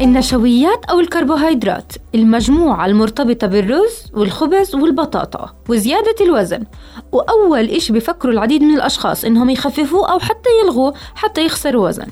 النشويات أو الكربوهيدرات المجموعة المرتبطة بالرز والخبز والبطاطا وزيادة الوزن وأول إشي بفكروا العديد من الأشخاص إنهم يخففوه أو حتى يلغوه حتى يخسروا وزن.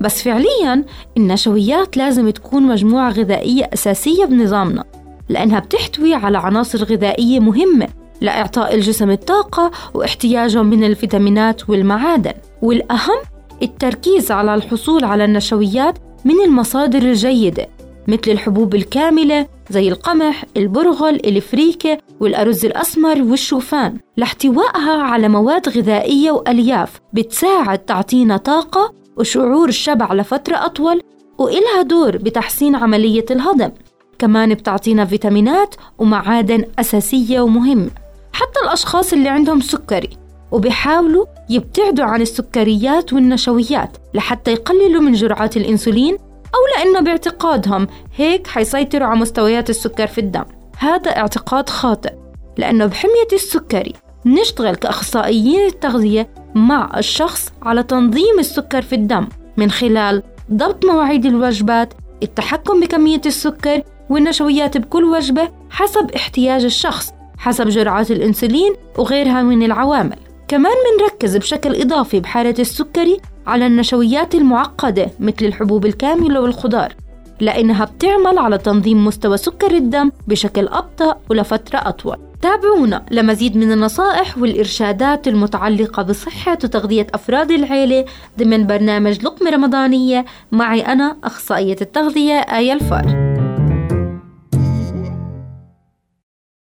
بس فعليا النشويات لازم تكون مجموعة غذائية أساسية بنظامنا لأنها بتحتوي على عناصر غذائية مهمة لإعطاء الجسم الطاقة واحتياجه من الفيتامينات والمعادن. والأهم التركيز على الحصول على النشويات من المصادر الجيدة مثل الحبوب الكاملة زي القمح، البرغل، الفريكة والأرز الأسمر والشوفان. لاحتوائها على مواد غذائية وألياف بتساعد تعطينا طاقة وشعور الشبع لفترة أطول وإلها دور بتحسين عملية الهضم. كمان بتعطينا فيتامينات ومعادن أساسية ومهمة. حتى الأشخاص اللي عندهم سكري وبيحاولوا يبتعدوا عن السكريات والنشويات لحتى يقللوا من جرعات الأنسولين أو لأنه باعتقادهم هيك حيسيطروا على مستويات السكر في الدم. هذا اعتقاد خاطئ لأنه بحمية السكري نشتغل كأخصائيين التغذية مع الشخص على تنظيم السكر في الدم من خلال ضبط مواعيد الوجبات التحكم بكمية السكر والنشويات بكل وجبة حسب احتياج الشخص حسب جرعات الأنسولين وغيرها من العوامل. كمان منركز بشكل إضافي بحالة السكري على النشويات المعقدة مثل الحبوب الكاملة والخضار لأنها بتعمل على تنظيم مستوى سكر الدم بشكل أبطأ ولفترة أطول. تابعونا لمزيد من النصائح والإرشادات المتعلقة بصحة وتغذية أفراد العيلة ضمن برنامج لقمة رمضانية. معي أنا أخصائية التغذية آية الفار.